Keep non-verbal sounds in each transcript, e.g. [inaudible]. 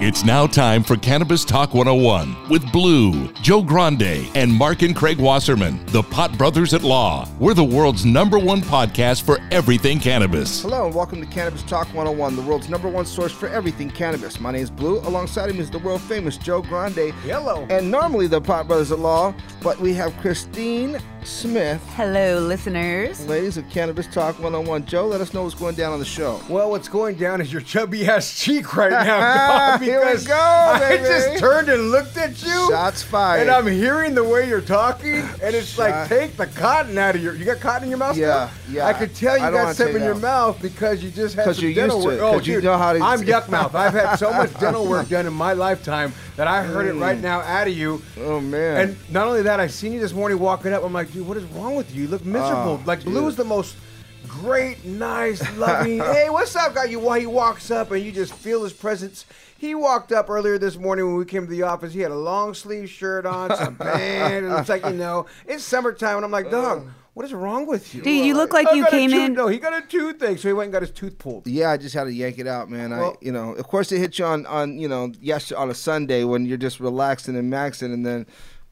It's now time for Cannabis Talk 101 with Blue, Joe Grande, and Mark and Craig Wasserman, the Pot Brothers at Law. We're the world's number one podcast for everything cannabis. Hello and welcome to Cannabis Talk 101, the world's number one source for everything cannabis. My name is Blue. Alongside him is the world famous Joe Grande. Hello. And normally the Pot Brothers at Law, but we have Christine Smith. Hello, listeners. Ladies of Cannabis Talk 101. Joe, let us know what's going down on the show. Well, what's going down is your chubby ass cheek right [laughs] now. dog, Here we because go, baby. I just turned and looked at you. Shots fired. And I'm hearing the way you're talking, and it's Shot- like, take the cotton out of your. You got cotton in your mouth? Yeah, still? yeah. I could tell you I got something in your out. mouth because you just had 'Cause some you're dental used to work. it, Oh, 'cause you dude, know how to- I'm yuck [laughs] mouth. I've had so much dental work done in my lifetime that I heard it right mm. now out of you. Oh, man. And not only that, I seen you this morning walking up. I'm like, dude, what is wrong with you? You look miserable. Oh, like dude. Blue is the most great, nice, loving. [laughs] hey, what's up, guy? You why he walks up and you just feel his presence. He walked up earlier this morning when we came to the office. He had a long sleeve shirt on, some [laughs] pants. and It's like you know, it's summertime, and I'm like, dog, oh. what is wrong with you? Dude, you look like I you came tooth- in. No, he got a toothache, so he went and got his tooth pulled. Yeah, I just had to yank it out, man. I, you know, of course it hit you on, on, you know, yes, on a Sunday when you're just relaxing and maxing, and then,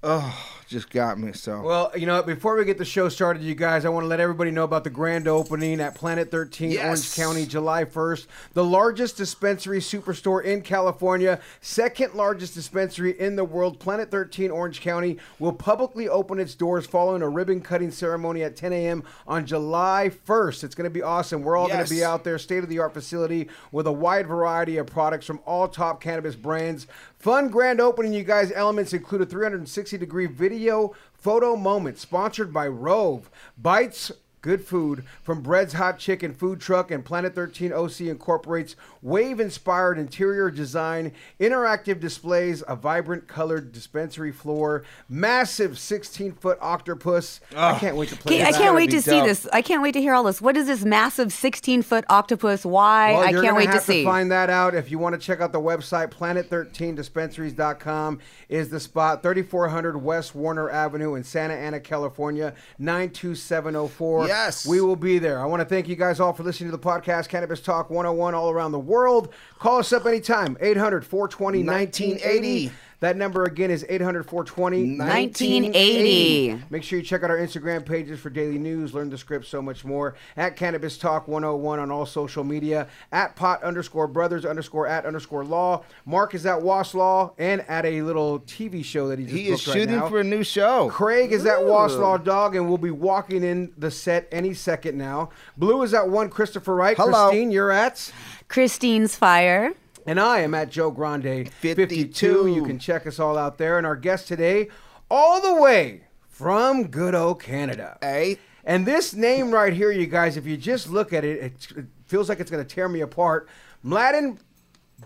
oh, just got me. So Well, you know, before we get the show started, you guys, I want to let everybody know about the grand opening at Planet 13, Yes. Orange County, July 1st. The largest dispensary superstore in California, second largest dispensary in the world. Planet 13, Orange County will publicly open its doors following a ribbon cutting ceremony at 10 a.m. on July 1st. It's going to be awesome. We're all going to be out there, state of the art facility with a wide variety of products from all top cannabis brands. Fun grand opening, you guys. Elements include a 360 degree video photo moment sponsored by Rove. Bites. Good food from Bread's Hot Chicken Food Truck and Planet 13 OC incorporates wave inspired interior design, interactive displays, a vibrant colored dispensary floor, massive 16 foot octopus. I can't wait to play Can't- I can't wait be to see dope. this. I can't wait to hear all this. What is this massive 16 foot octopus? Why? Well, I can't gonna wait to have see. find that out. If you want to check out the website, planet13dispensaries.com is the spot. 3400 West Warner Avenue in Santa Ana, California, 92704. Yes. We will be there. I want to thank you guys all for listening to the podcast, Cannabis Talk 101, all around the world. Call us up anytime, 800 420 1980. 1980. That number again is 800 420 1980. Make sure you check out our Instagram pages for daily news, learn the script, so much more. At Cannabis Talk 101 on all social media. At pot underscore brothers underscore at underscore law. Mark is at Was Law and at a little TV show that he just he is booked right shooting now. for a new show. Craig is at Was Law Dog and we'll be walking in the set any second now. Blue is at one Christopher Wright. Hello. Christine, you're at. Christine's Fire. And I am at Joe Grande 52. 52. You can check us all out there. And our guest today, all the way from good old Canada. Hey, And this name right here, you guys, if you just look at it, it, it feels like it's going to tear me apart. Mladen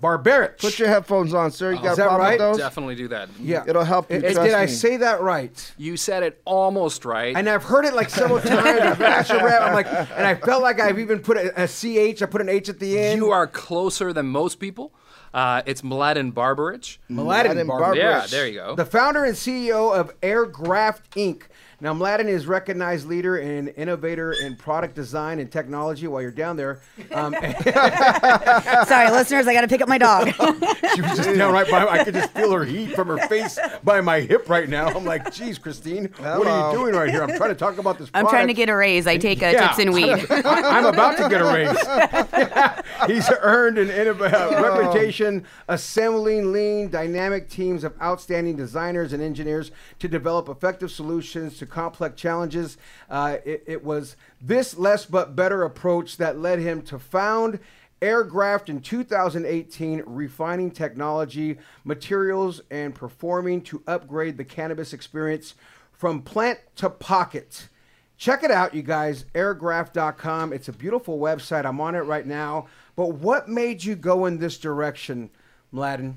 Barbarich. Put your headphones on, sir. You got Is a that problem right? with those? Definitely do that. yeah. It'll help you, And- and trust did I say that right? You said it almost right. And I've heard it like several [laughs] times. I've asked your rep. I'm like, and I felt like I've even put a, a ch. I put an h at the end. you are closer than most people. Uh, it's Mladen Barbarich. Mladen Mladen Barbarich. Yeah, there you go. The founder and CEO of Airgraft Inc. Now, Mladen is recognized leader and innovator in product design and technology. While you're down there, um, [laughs] Sorry, listeners, I got to pick up my dog. [laughs] she was just down right by. I could just feel her heat from her face by my hip right now. I'm like, geez, Christine, what are you doing right here? I'm trying to talk about this. I'm trying to get a raise. I take uh, Yeah. tips in weed. I- [laughs] I'm about to get a raise. He's earned an innov- uh, reputation assembling lean, dynamic teams of outstanding designers and engineers to develop effective solutions to complex challenges. Uh, it, it was this less but better approach that led him to found. Airgraft in 2018, refining technology, materials, and performing to upgrade the cannabis experience from plant to pocket. Check it out, you guys. Airgraft.com. It's a beautiful website. I'm on it right now. But what made you go in this direction, Mladen?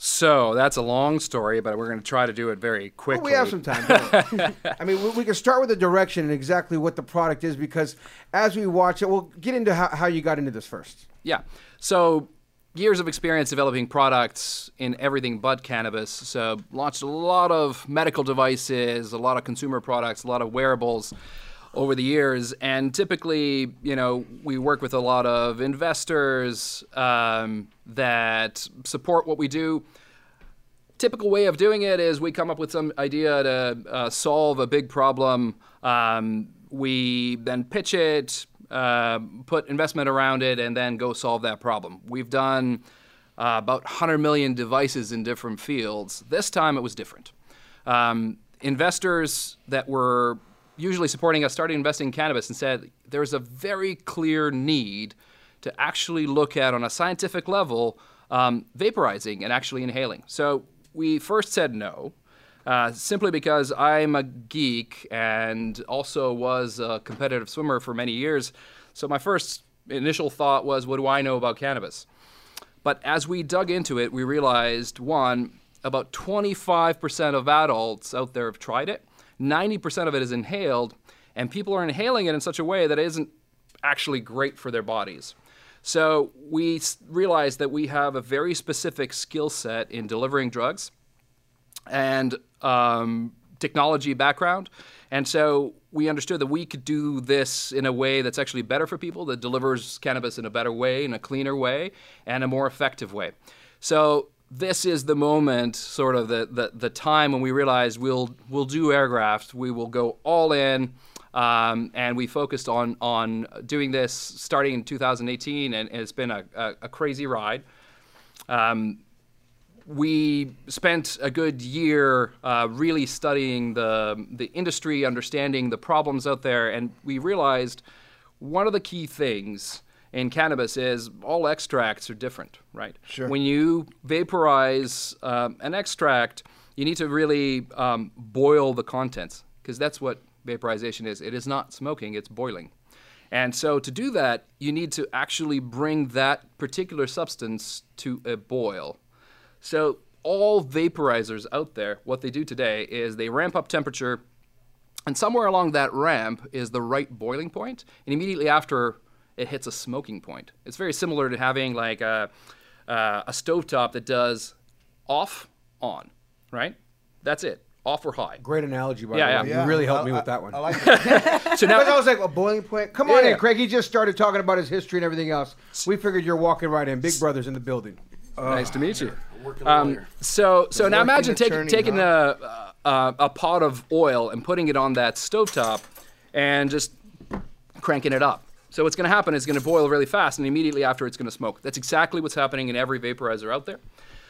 So that's a long story, but we're going to try to do it very Well, quickly. we have some time. [laughs] I mean, we, we can start with the direction and exactly what the product is because as we watch it, we'll get into how, how you got into this first. Yeah. So years of experience developing products in everything but cannabis. So launched a lot of medical devices, a lot of consumer products, a lot of wearables over the years. And typically, you know, we work with a lot of investors um, that support what we do typical way of doing it is we come up with some idea to uh, solve a big problem. Um, we then pitch it, uh, put investment around it, and then go solve that problem. We've done uh, about 100 million devices in different fields. This time it was different. Um, investors that were usually supporting us started investing in cannabis and said there's a very clear need to actually look at on a scientific level um, vaporizing and actually inhaling. So we first said no, uh, simply because I'm a geek and also was a competitive swimmer for many years. So my first initial thought was, what do I know about cannabis? But as we dug into it, we realized one, about 25% of adults out there have tried it, 90% of it is inhaled, and people are inhaling it in such a way that it isn't actually great for their bodies. So we realized that we have a very specific skill set in delivering drugs and um, technology background. And so we understood that we could do this in a way that's actually better for people, that delivers cannabis in a better way, in a cleaner way, and a more effective way. So this is the moment, sort of the, the, the time when we realized we'll, we'll do airgraft, we will go all in. Um, and we focused on, on doing this starting in 2018, and it's been a, a, a crazy ride. Um, we spent a good year uh, really studying the the industry, understanding the problems out there, and we realized one of the key things in cannabis is all extracts are different, right? Sure. When you vaporize um, an extract, you need to really um, boil the contents because that's what vaporization is. It is not smoking; it's boiling. And so to do that, you need to actually bring that particular substance to a boil. So all vaporizers out there, what they do today is they ramp up temperature, and somewhere along that ramp is the right boiling point, and immediately after it hits a smoking point. It's very similar to having like a, uh, a stovetop that does off, on, right? That's it, off or high. Great analogy, by Yeah, the way. yeah. You really helped I- me I- with that one. I like that. [laughs] So Because I now, was like, a boiling point? Come on Yeah. in, Craig. He just started talking about his history and everything else. We figured you're walking right in. Big Brother's in the building. nice to meet you. Um, so, so now imagine taking attorney, taking huh? a, a a pot of oil and putting it on that stovetop, and just cranking it up. So what's going to happen is it's going to boil really fast, and immediately after it's going to smoke. That's exactly what's happening in every vaporizer out there.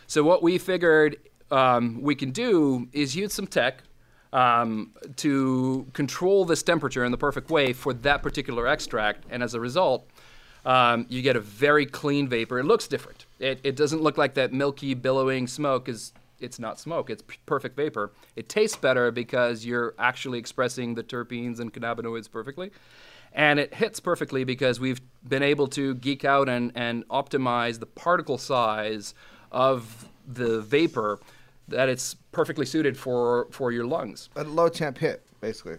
So what we figured um, we can do is use some tech um, to control this temperature in the perfect way for that particular extract, and as a result, um, you get a very clean vapor. It looks different. It, it doesn't look like that milky billowing smoke. Is it's not smoke. It's perfect vapor. It tastes better because you're actually expressing the terpenes and cannabinoids perfectly. And it hits perfectly because we've been able to geek out and, and optimize the particle size of the vapor that it's perfectly suited for, for your lungs. A low temp hit, basically.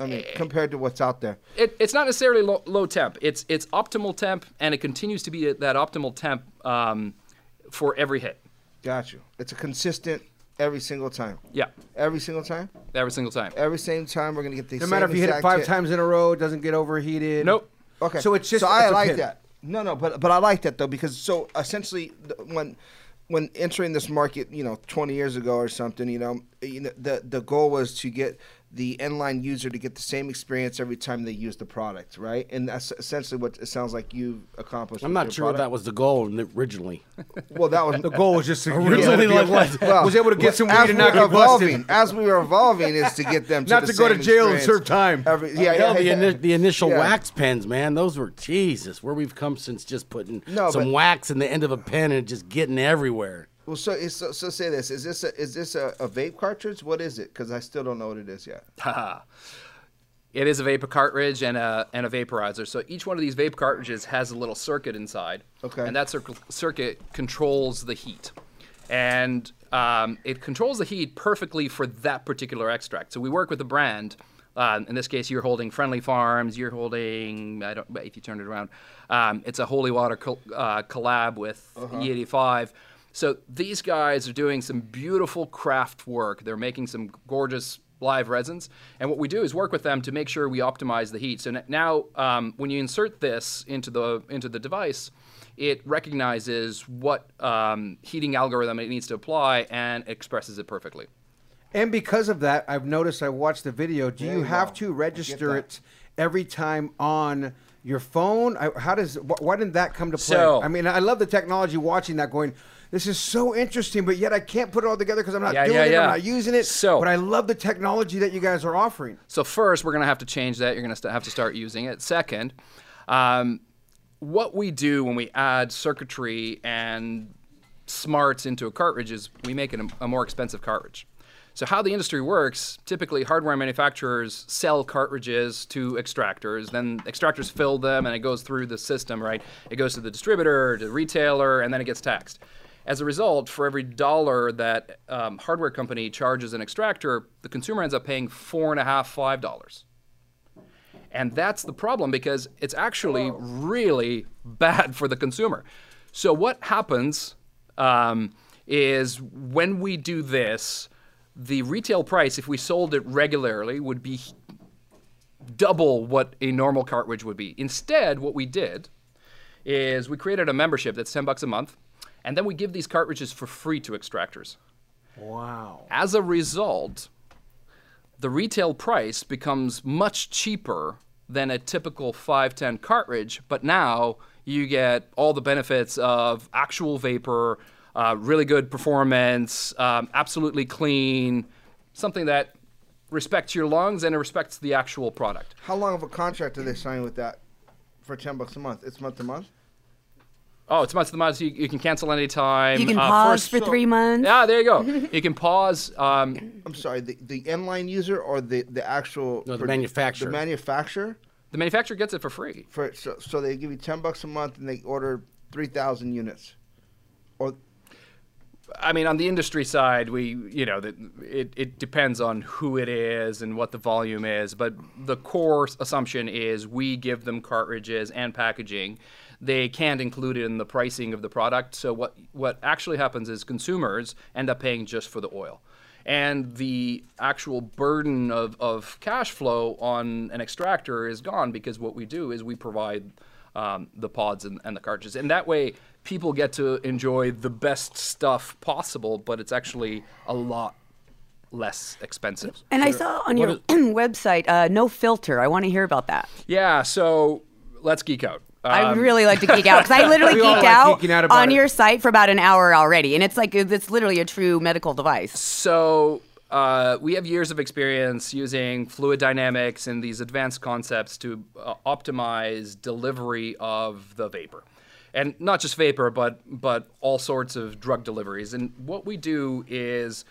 I mean, compared to what's out there. It, it's not necessarily low, low temp. It's it's optimal temp, and it continues to be at that optimal temp um, for every hit. Got you. It's a consistent every single time. Yeah, Every single time. every single time. Every same time, we're gonna get the No same matter if you hit it five hit. times in a row, it doesn't get overheated. Nope. Okay. So it's just so I it's a like pin. that. No, no, but but I like that though because so essentially when when entering this market, you know, 20 years ago or something, you know, you know the the goal was to get the end-line user to get the same experience every time they use the product, right? And that's essentially what it sounds like you've accomplished. I'm with not your sure product. that was the goal originally. Well, that was The goal was just to Originally, be like, able- what? Well, was able to get some as weed and we not get busted. evolving, as we were evolving, is to get them to Not the to go to jail and serve time. Every, yeah, Hell, yeah, the, yeah. ini- the initial Yeah. wax pens, man, those were Jesus. Where we've come since just putting No, some but- wax in the end of a pen and just getting everywhere. Well, so, so so say this: is this a, is this a, a vape cartridge? What is it? Because I still don't know what it is yet. [laughs] It is a vapor cartridge and a and a vaporizer. So each one of these vape cartridges has a little circuit inside. Okay. And that circ- circuit controls the heat, and um, it controls the heat perfectly for that particular extract. So we work with a brand. Uh, in this case, you're holding Friendly Farms. You're holding I don't. If you turn it around, um, it's a Holy Water col- uh, collab with E85. So these guys are doing some beautiful craft work. They're making some gorgeous live resins, and what we do is work with them to make sure we optimize the heat. So now, um, when you insert this into the into the device, it recognizes what um, heating algorithm it needs to apply and expresses it perfectly. And because of that, I've noticed. I watched the video. Do There you you have go. to register it every time on your phone? I, how does? Wh- why didn't that come to play? So- I mean, I love the technology. Watching that, going, this is so interesting, but yet I can't put it all together because I'm not Yeah, doing yeah, it. yeah. I'm not using it. So- but I love the technology that you guys are offering. So first, we're going to have to change that. You're going to have to start using it. Second, um, what we do when we add circuitry and smarts into a cartridge is we make it a, a more expensive cartridge. So how the industry works, typically hardware manufacturers sell cartridges to extractors, then extractors fill them and it goes through the system, right? It goes to the distributor, to the retailer, and then it gets taxed. As a result, for every dollar that um, hardware company charges an extractor, the consumer ends up paying four and a half, five dollars. And that's the problem because it's actually really [laughs] bad for the consumer. So, what happens um, is when we do this, the retail price, if we sold it regularly, would be double what a normal cartridge would be. Instead, what we did is we created a membership that's 10 bucks a month, and then we give these cartridges for free to extractors. Wow. As a result, the retail price becomes much cheaper than a typical 510 cartridge, but now you get all the benefits of actual vapor, uh, really good performance, um, absolutely clean, something that respects your lungs and it respects the actual product. How long of a contract do they sign with that for ten bucks a month? It's month to month. Oh, it's month to the month. You, you can cancel anytime. You can Uh, pause first- for three months. Yeah, there you go. [laughs] you can pause. Um, I'm sorry, the the end line user or the the actual No, the pro- manufacturer. The manufacturer the manufacturer gets it for free. for so, so they give you ten bucks a month and they order three thousand units. Or I mean, on the industry side, we, you know, that it, it depends on who it is and what the volume is. But the core assumption is we give them cartridges and packaging. They can't include it in the pricing of the product. So what what actually happens is consumers end up paying just for the oil. And the actual burden of, of cash flow on an extractor is gone because what we do is we provide um, the pods and, and the cartridges. And that way, people get to enjoy the best stuff possible, but it's actually a lot less expensive. And I saw on your [clears throat] website, uh, no filter. I want to hear about that. Yeah, so let's geek out. I Um, really like to geek out because I [laughs] literally geeked like out, out on it. your site for about an hour already, and it's like it's literally a true medical device. So uh, we have years of experience using fluid dynamics and these advanced concepts to uh, optimize delivery of the vapor, and not just vapor, but but all sorts of drug deliveries. And what we do is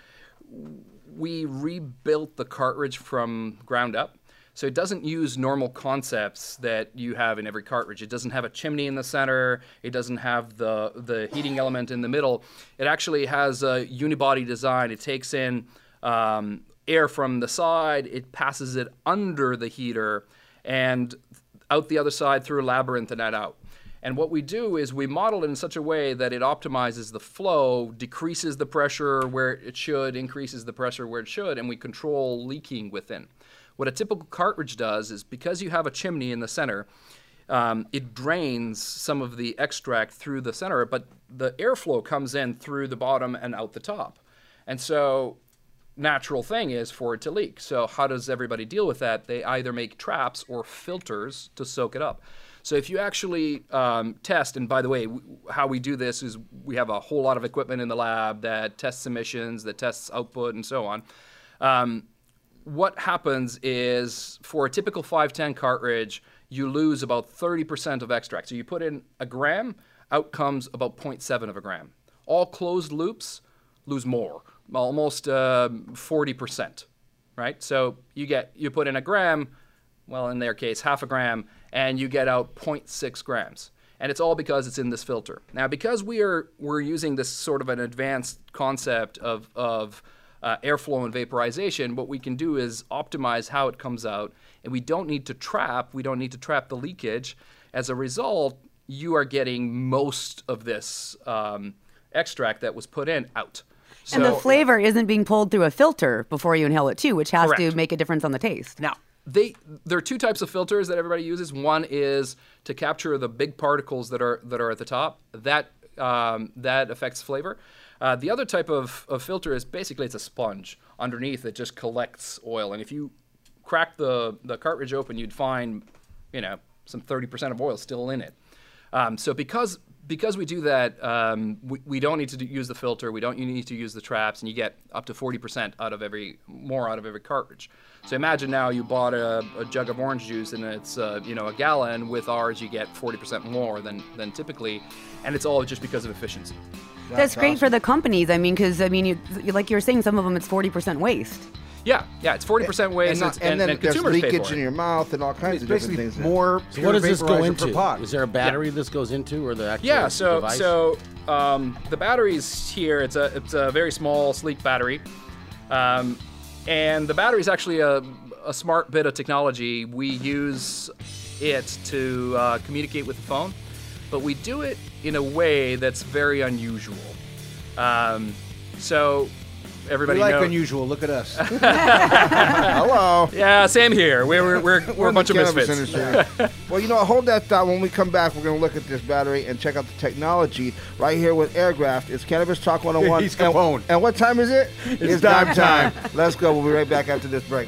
we rebuilt the cartridge from ground up. So it doesn't use normal concepts that you have in every cartridge. It doesn't have a chimney in the center. It doesn't have the the heating element in the middle. It actually has a unibody design. It takes in um, air from the side. It passes it under the heater and out the other side through a labyrinth and that out. And what we do is we model it in such a way that it optimizes the flow, decreases the pressure where it should, increases the pressure where it should, and we control leaking within. What a typical cartridge does is because you have a chimney in the center, um, it drains some of the extract through the center, but the airflow comes in through the bottom and out the top. And so, natural thing is for it to leak. So, how does everybody deal with that? They either make traps or filters to soak it up. So if you actually um, test, and by the way, w- how we do this is we have a whole lot of equipment in the lab that tests emissions, that tests output, and so on. Um, what happens is for a typical 510 cartridge, you lose about 30% of extract. So you put in a gram, out comes about 0.7 of a gram. All closed loops lose more, almost uh, 40%, right? So you get you put in a gram, well, in their case, half a gram, and you get out 0.6 grams. And it's all because it's in this filter. Now, because we are we're using this sort of an advanced concept of of uh, airflow and vaporization, what we can do is optimize how it comes out, and we don't need to trap. We don't need to trap the leakage. As a result, you are getting most of this um, extract that was put in out. and the So- flavor isn't being pulled through a filter before you inhale it too, which has to make a difference on the taste. Now, they there are two types of filters that everybody uses. One is to capture the big particles that are that are at the top. That um, that affects flavor. Uh, the other type of, of filter is basically it's a sponge underneath that just collects oil. And if you crack the the cartridge open, you'd find you know some 30% of oil still in it. Um, so because because we do that, um, we, we don't need to do, use the filter. We don't need to use the traps, and you get up to 40% out of every more out of every cartridge. So imagine now you bought a, a jug of orange juice and it's uh, you know a gallon. With ours, you get 40% more than than typically, and it's all just because of efficiency. That's, great for the companies. I mean, because I mean, you, like you were saying, some of them it's forty percent waste. Yeah, yeah, it's 40% waste, and, not- it's- and, and then and there's consumers pay leakage in your mouth and all kinds It's of different things. more. So pure what does this go vaporizer per into? pod. Is there a battery this goes into, or the actual Yeah, so device? so um, the batteries here. It's a it's a very small, sleek battery, um, and the battery is actually a, a smart bit of technology. We use it to uh, communicate with the phone, but we do it in a way that's very unusual. Um, so We everybody like knows. unusual. Look at us. [laughs] [laughs] Hello. yeah, same here. We're we're we're, [laughs] we're a bunch of cannabis misfits. industry. well, you know, hold that thought. When we come back, we're going to look at this battery and check out the technology right here with Airgraft. It's Cannabis Talk 101. He's and, Capone. and what time is it? It's dime time. Let's go. We'll be right back after this break.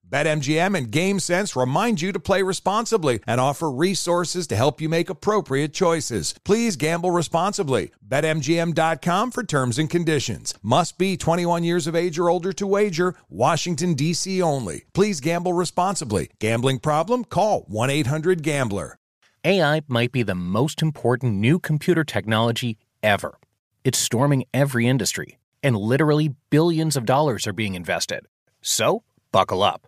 BetMGM and GameSense remind you to play responsibly and offer resources to help you make appropriate choices. Please gamble responsibly. BetMGM.com for terms and conditions. Must be 21 years of age or older to wager. Washington, D.C. only. Please gamble responsibly. Gambling problem? Call 1 800 Gambler. AI might be the most important new computer technology ever. It's storming every industry, and literally billions of dollars are being invested. So, buckle up.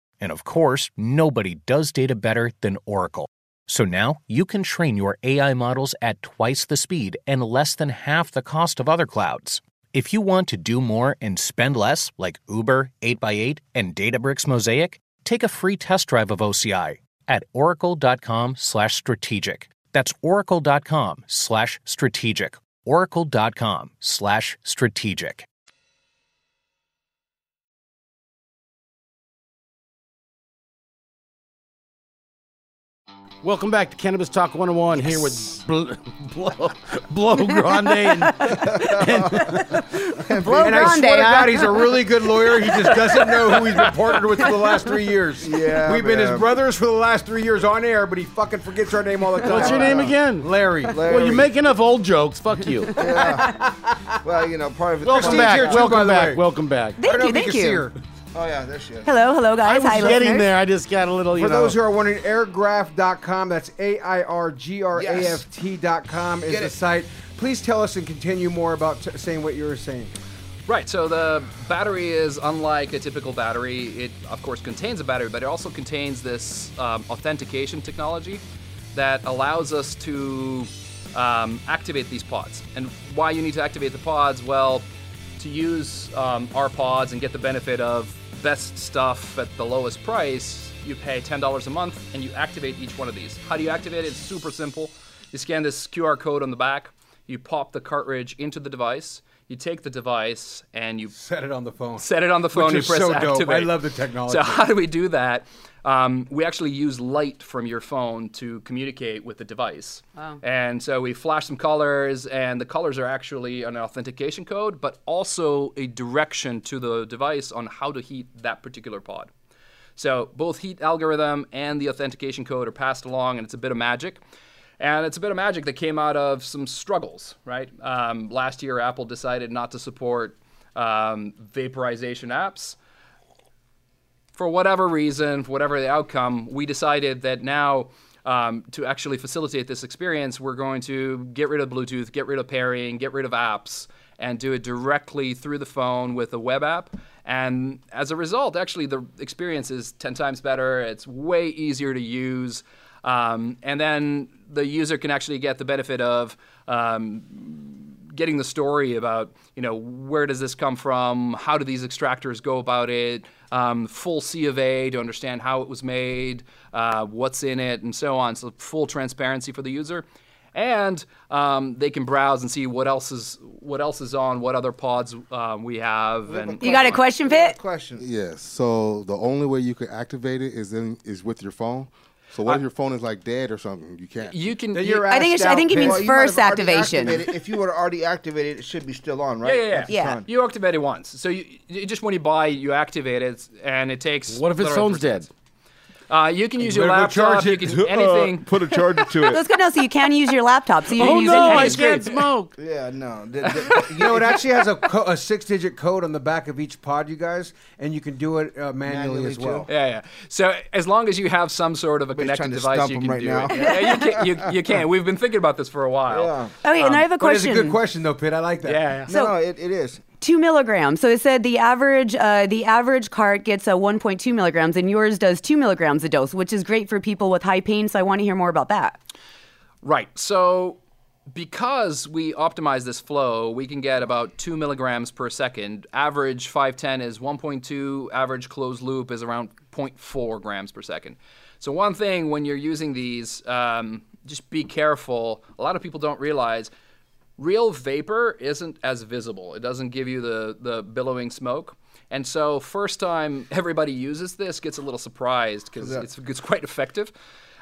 and of course, nobody does data better than Oracle. So now you can train your AI models at twice the speed and less than half the cost of other clouds. If you want to do more and spend less, like Uber, 8x8, and Databricks Mosaic, take a free test drive of OCI at oracle.com slash strategic. That's oracle.com slash Welcome back to Cannabis Talk 101 here with Bl- [laughs] Blow, Blow [laughs] Grande. And, and, Blow [laughs] and I Grande, swear to huh? God, he's a really good lawyer. He just doesn't know who he's been partnered with for the last three years. Yeah, We've been his brothers for the last three years on air, but he fucking forgets our name all the time. what's your name again? Larry. Well, you make enough old jokes. Fuck you. Well, you know, part of it. Welcome Christine's here back. too, by Welcome the back. way. Welcome back. Thank don't you, thank you. Her. Oh yeah, there she is. Hello, hello, guys. I guys. was Hi, getting listeners. there. I just got a little, you For know. those who are wondering, airgraft.com, that's A I R G R A F T.com is Get the it. site. Please tell us and continue more about t- saying what you were saying. Right, so the battery is unlike a typical battery. It, of course, contains a battery, but it also contains this um, authentication technology that allows us to um, activate these pods. And why you need to activate the pods? Well, to use um, our pods and get the benefit of best stuff at the lowest price, you pay $10 a month and you activate each one of these. How do you activate it? It's super simple. You scan this QR code on the back, you pop the cartridge into the device, you take the device and you Set it on the phone. set it on the phone. Which you press so dope. activate. I love the technology. So how do we do that? Um, we actually use light from your phone to communicate with the device. Wow. And so we flash some colors, and the colors are actually an authentication code, but also a direction to the device on how to heat that particular pod. So both heat algorithm and the authentication code are passed along, and it's a bit of magic. And it's a bit of magic that came out of some struggles, right? Um, last year, Apple decided not to support um, vaporization apps. For whatever reason, for whatever the outcome, we decided that now um, to actually facilitate this experience, we're going to get rid of Bluetooth, get rid of pairing, get rid of apps, and do it directly through the phone with a web app. And as a result, actually, the experience is 10 times better. It's way easier to use. Um, and then the user can actually get the benefit of um, getting the story about you know where does this come from how do these extractors go about it um, full c of a to understand how it was made uh, what's in it and so on so full transparency for the user and um, they can browse and see what else is what else is on what other pods um, we have and You got a question, Fit? Question. Yes. So the only way you can activate it is in is with your phone. So what if your phone is like dead or something? You can't. you can Then you- you're I think asked it's- I think it means Well, first activation. If you were already activated, it should be still on, right? Yeah, yeah, yeah. Yeah. you activate it once so you, you just when you buy you activate it and it takes What if his phone's three dead? Seconds. Uh, you can use your better go laptop charge you it. can [laughs] anything Put a charger to [laughs] it. That's good. No, so you can use your laptop. So you Oh can use no, it. I can't smoke. [laughs] Yeah, no. The- the- You know, it actually has a, co- a six-digit code on the back of each pod, you guys, and you can do it uh, manually, Manually, as well. too. Yeah, yeah. So as long as you have some sort of a Everybody's connected device, you can right do now. it. Yeah, you can. You, you can. We've been thinking about this for a while. yeah. Okay, and I have a But it's a good question, though, Pitt. I like that. Yeah, yeah. So- no, it, it is. Two milligrams. So it said the average uh, the average cart gets a 1.2 milligrams, and yours does two milligrams a dose, which is great for people with high pain. So I want to hear more about that. Right. So because we optimize this flow, we can get about two milligrams per second. Average 510 is 1.2. Average closed loop is around 0.4 grams per second. So one thing when you're using these, um, just be careful. A lot of people don't realize real vapor isn't as visible. It doesn't give you the the billowing smoke. And so first time [laughs] everybody uses this gets a little surprised because it's, it's quite effective.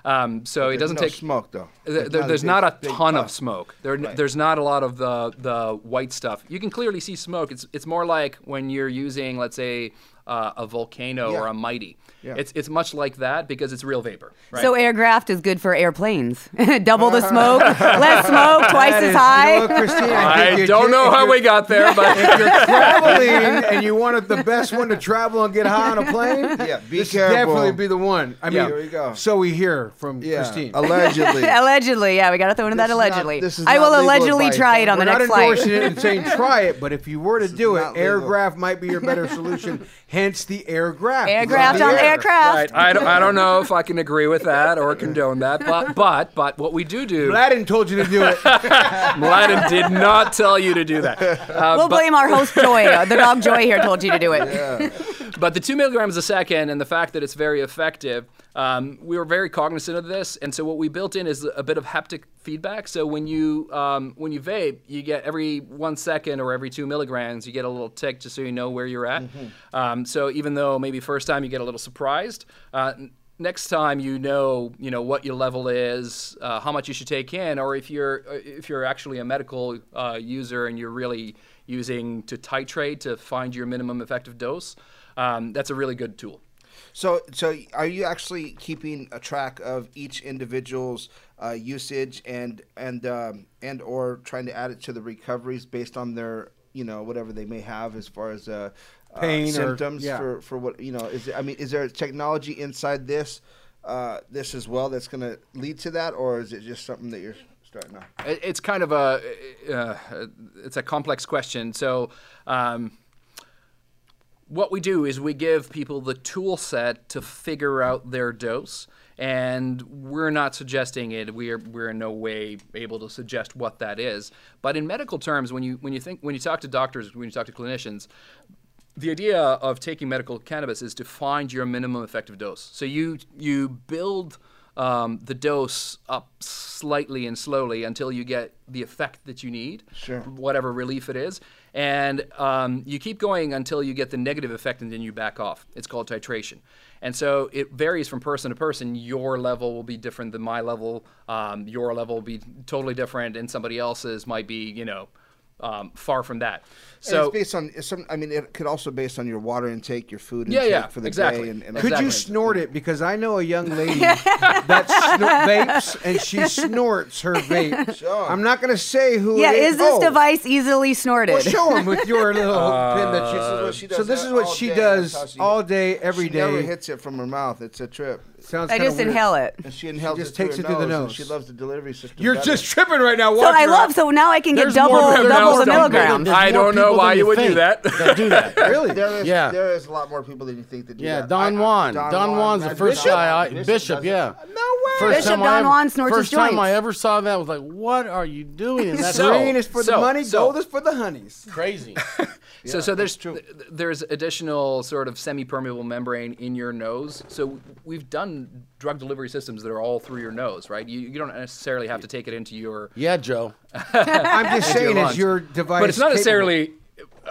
Um, so it doesn't no take smoke though. Th- There's there- not a there's big- not a big ton of smoke. There, Right. There's not a lot of the the white stuff. You can clearly see smoke. It's it's more like when you're using, let's say, uh, a volcano or a mighty. Yeah. It's it's much like that because it's real vapor. Right? So aircraft is good for airplanes. [laughs] Double the smoke, [laughs] less smoke, twice That as is- high. You know Christine, I, I you don't did- know how we got there, but [laughs] If you're traveling and you wanted the best one to travel and get high on a plane, Yeah, be this careful. definitely be the one. I mean, Yeah. Here we go. so we hear from Yeah, Christine. allegedly. allegedly, yeah, we got to throw in that This is not- allegedly. this is I will allegedly advice. try it on We're the next flight. Not endorsing it and saying try it, but if you were to This do it, not legal. aircraft might be your better solution. Hence the aircraft. Aircraft on the air. aircraft. right, I don't, I don't know if I can agree with that or condone that, but but but what we do do, Aladdin told you to do it. [laughs] Mladen did not tell you to do that. Uh, We'll but- blame our host Joy. Uh, The dog Joy here told you to do it. But the two milligrams a second and the fact that it's very effective, um, we were very cognizant of this, and so what we built in is a bit of haptic feedback. So when you um, when you vape, you get every one second or every two milligrams, you get a little tick just so you know where you're at. Um, so even though maybe first time you get a little surprised. Uh, Next time you know, you know what your level is, uh, how much you should take in, or if you're uh, if you're actually a medical uh, user and you're really using to titrate to find your minimum effective dose, um, that's a really good tool. So, so are you actually keeping a track of each individual's uh, usage and and um, and or trying to add it to the recoveries based on their you know whatever they may have as far as uh, uh, Pain or- symptoms yeah. for for what you know is it, I mean is there technology inside this uh, this as well that's going to lead to that or is it just something that you're starting off? It's kind of a uh, it's a complex question. So. Um, what we do is we give people the tool set to figure out their dose, and we're not suggesting it. We're we're in no way able to suggest what that is. But in medical terms, when you when you think when you talk to doctors, when you talk to clinicians, the idea of taking medical cannabis is to find your minimum effective dose. So you you build um, the dose up slightly and slowly until you get the effect that you need, Sure. whatever relief it is, and um, you keep going until you get the negative effect, and then you back off. It's called titration. And so it varies from person to person. Your level will be different than my level. Um, your level will be totally different, and somebody else's might be, you know, um, far from that. So So it's based on some. I mean, it could also based on your water intake, your food Yeah, intake yeah, for the exactly. day. And, and Could Exactly. you snort it? Because I know a young [laughs] lady that snor- vapes and she snorts her [laughs] vape. Sure. I'm not going to say who. Yeah, it is this Oh, device easily snorted? Well, show him with your little [laughs] pin that This is she. what she does so this is what she does That's how she- all day, every she day. never hits it from her mouth. It's a trip. Sounds I just weird. inhale it. And she inhales just it takes it through the and nose. She loves the delivery system. You're better. just tripping right now. So I her love. So now I can get double more double the think. milligrams. I don't know why than you would do that. that do that. [laughs] Really? There is, Yeah. there is a lot more people than you think that do Yeah, that. Yeah, Don I- I- Juan. Don, Juan's the first guy. Uh, Bishop Bishop, does it. yeah. No way. First Bishop time Don I ever, Juan snorts his First time I ever saw that, was like, "What are you doing?" And [laughs] that's So- Green is for the so- money. so- Gold is for the honeys. crazy. [laughs] so, so there's th- there's additional sort of semi-permeable membrane in your nose. So we've done drug delivery systems that are all through your nose, right? You, you don't necessarily have to take it into your, Yeah, Joe. [laughs] I'm just into your saying, is lungs. your device. but it's not capable? necessarily.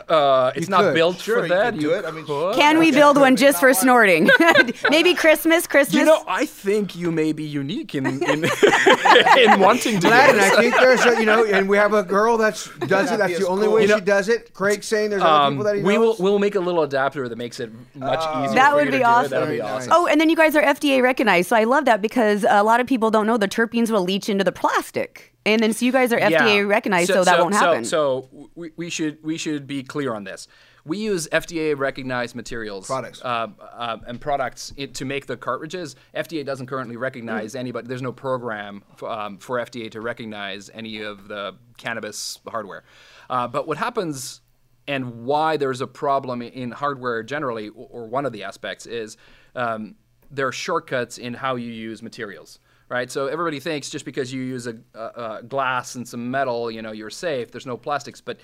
Uh, it's You not could. built Sure, for you that. could do it. I mean, could. Can we build one just for snorting? [laughs] [laughs] Maybe Christmas, Christmas. You know, I think you may be unique in in, [laughs] in wanting to. do and. I think there's a, you know, and we have a girl that's does it. That's the only cool. way You know- she does it. Craig's saying there's other Um, people that he we will we'll make a little adapter that makes it much easier. That for would you be to awesome. That'll be Very awesome. Oh, and then you guys are FDA recognized, so I love that because a lot of people don't know the terpenes will leach into the plastic, and then so you guys are FDA recognized, so, that won't happen. So, we, we should we should be clear on this. We use FDA recognized materials, Products. uh, uh, and products i- to make the cartridges. FDA doesn't currently recognize Mm. anybody. There's no program f- um, for FDA to recognize any of the cannabis hardware. Uh, but what happens and why there's a problem in hardware generally, or or one of the aspects, is um, there are shortcuts in how you use materials. Right, so everybody thinks just because you use a, a, a glass and some metal, you know, you're safe. There's no plastics, but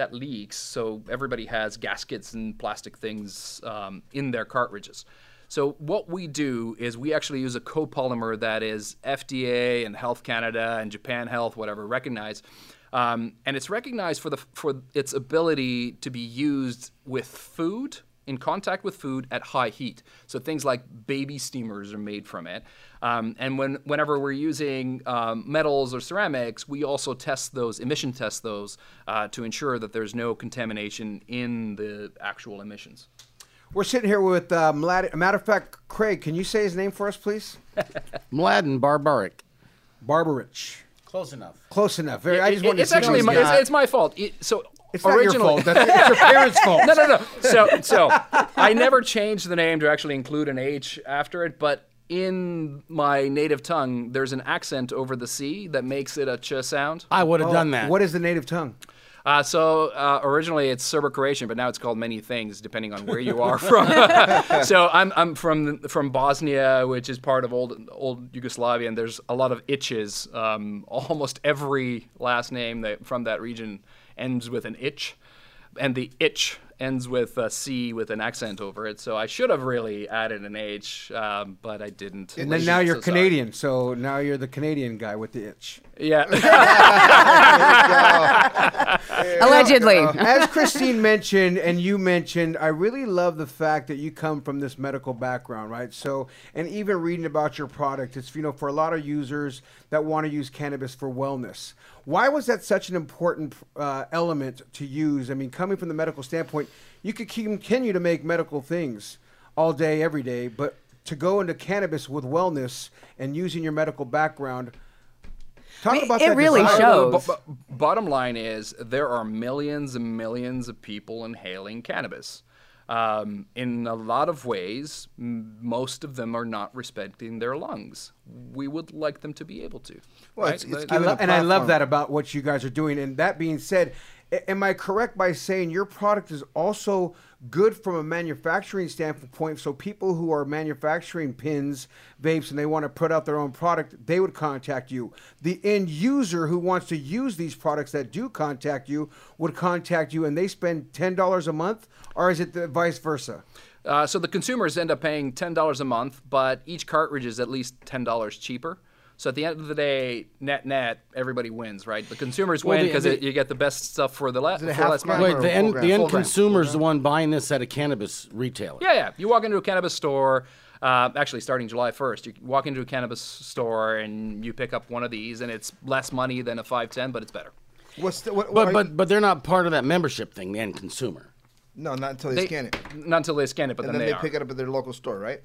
that leaks. So everybody has gaskets and plastic things um, in their cartridges. So what we do is we actually use a copolymer that is FDA and Health Canada and Japan Health, whatever, recognized. Um, and it's recognized for the for its ability to be used with food in contact with food at high heat. So things like baby steamers are made from it. Um, and when whenever we're using um, metals or ceramics, we also test those emission test those uh, to ensure that there's no contamination in the actual emissions. We're sitting here with uh, Mlad- matter of fact, Craig. Can you say his name for us, please? [laughs] Mladen Barbaric. Barbarich. Close enough. Close enough. Very. I just it- wanted it's to actually my, it's, it's my fault. It- so It's not your fault. That's, it's your parents' [laughs] fault. no, no, no. So, so I never changed the name to actually include an H after it, but in my native tongue, there's an accent over the C that makes it a ch sound. I would have Oh, done that. What is the native tongue? Uh, so uh, originally it's Serbo-Croatian, but now it's called many things depending on where you are [laughs] from. [laughs] so I'm, I'm from from Bosnia, which is part of old old Yugoslavia, and there's a lot of itches. Um, almost every last name that from that region ends with an itch, and the itch ends with a C with an accent over it. So I should have really added an H, um, but I didn't. And then now you're So. Canadian, so now you're the Canadian guy with the itch. Yeah. [laughs] [laughs] Allegedly. As Christine [laughs] mentioned, and you mentioned, I really love the fact that you come from this medical background, right? So, and even reading about your product, it's you know for a lot of users that want to use cannabis for wellness. Why was that such an important uh, element to use? I mean, coming from the medical standpoint, you could continue to make medical things all day, every day, but to go into cannabis with wellness and using your medical background. Talk mean, about it that really desire. shows. B- b- bottom line is there are millions and millions of people inhaling cannabis. Um, in a lot of ways, m- most of them are not respecting their lungs. We would like them to be able to. Well, right? it's- it's I lo- and I love that about what you guys are doing. And that being said, a- am I correct by saying your product is also good from a manufacturing standpoint? So people who are manufacturing pins, vapes, and they want to put out their own product, they would contact you. The end user who wants to use these products that do contact you would contact you, and they spend ten dollars a month, or is it the vice versa? Uh, so the consumers end up paying ten dollars a month, but each cartridge is at least ten dollars cheaper. So at the end of the day, net net, everybody wins, right? The consumers Well, win because you get the best stuff for the le- it for half less money. Wait, the end, the end consumer is the one buying this at a cannabis retailer. Yeah, yeah. You walk into a cannabis store. Uh, actually, starting July 1st, you walk into a cannabis store and you pick up one of these, and it's less money than a 510, but it's better. What's the, what, But but you- but they're not part of that membership thing. The end consumer. no, not until they, They- scan it, Not until they scan it, but and then, then they, they are. pick it up at their local store, right?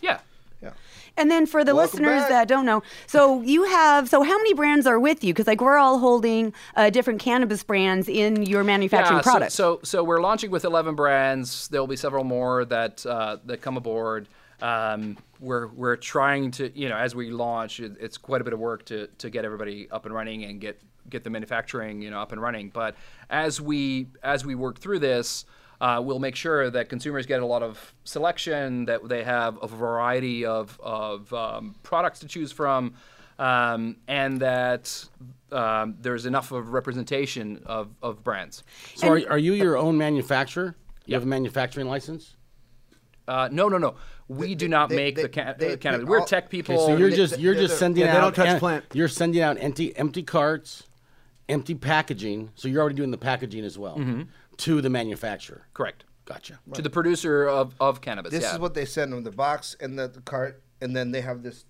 Yeah. Yeah. And then for the Welcome listeners back. that don't know, so you have, so how many brands are with you? Because like we're all holding uh, different cannabis brands in your manufacturing yeah, so- product. So, so we're launching with 11 brands. There will be several more that uh, that come aboard. Um, we're we're trying to, you know, as we launch, it, it's quite a bit of work to to get everybody up and running and get get the manufacturing, you know, up and running. But as we as we work through this. Uh, we'll make sure that consumers get a lot of selection, that they have a variety of, of um, products to choose from, um, and that um, there's enough of representation of, of brands. So are, are you your own manufacturer? You have a manufacturing license. Uh, no, no, no. We do not they- make they- the ca- they- uh, cannabis. We're all- tech Okay, people. so you're just you're just sending yeah, they out don't touch plant. You're sending out empty empty carts, empty packaging. So you're already doing the packaging as well to the manufacturer. Correct. Gotcha. To the producer of, of cannabis. This yeah. is what they send them: the box and the, the cart, and then they have this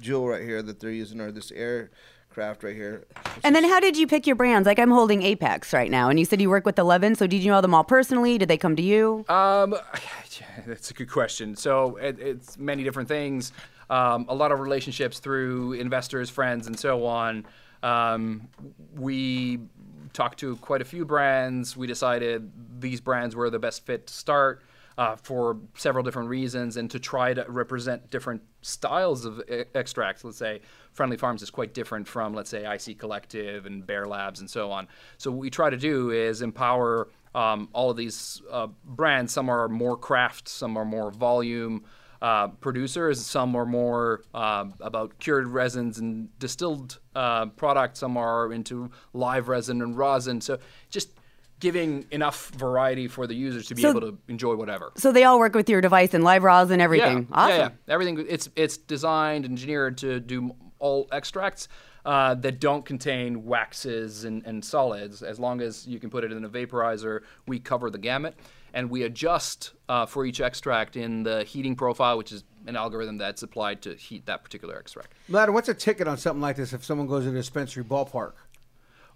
jewel right here that they're using, or this Airgraft right here. and then how did you pick your brands? Like I'm holding Apex right now, and you said you work with 11. So did you know them all personally? Did they come to you? Um, [laughs] that's a good question. So it, it's many different things. Um, a lot of relationships through investors, friends, and so on. Um, we talked to quite a few brands. We decided these brands were the best fit to start uh, for several different reasons, and to try to represent different styles of e- extracts. Let's say Friendly Farms is quite different from, let's say, IC Collective and Bear Labs and so on. So what we try to do is empower um, all of these uh, brands. Some are more craft, some are more volume uh, producers, some are more uh, about cured resins and distilled uh, products, some are into live resin and rosin. So just giving enough variety for the users to be So- able to enjoy whatever. So they all work with your device and live and everything. Yeah, awesome. yeah, yeah. Everything it's it's designed, engineered to do all extracts uh, that don't contain waxes and, and solids. As long as you can put it in a vaporizer, we cover the gamut, and we adjust uh, for each extract in the heating profile, which is an algorithm that's applied to heat that particular extract. Vlad, what's a ticket on something like this if someone goes to the dispensary ballpark?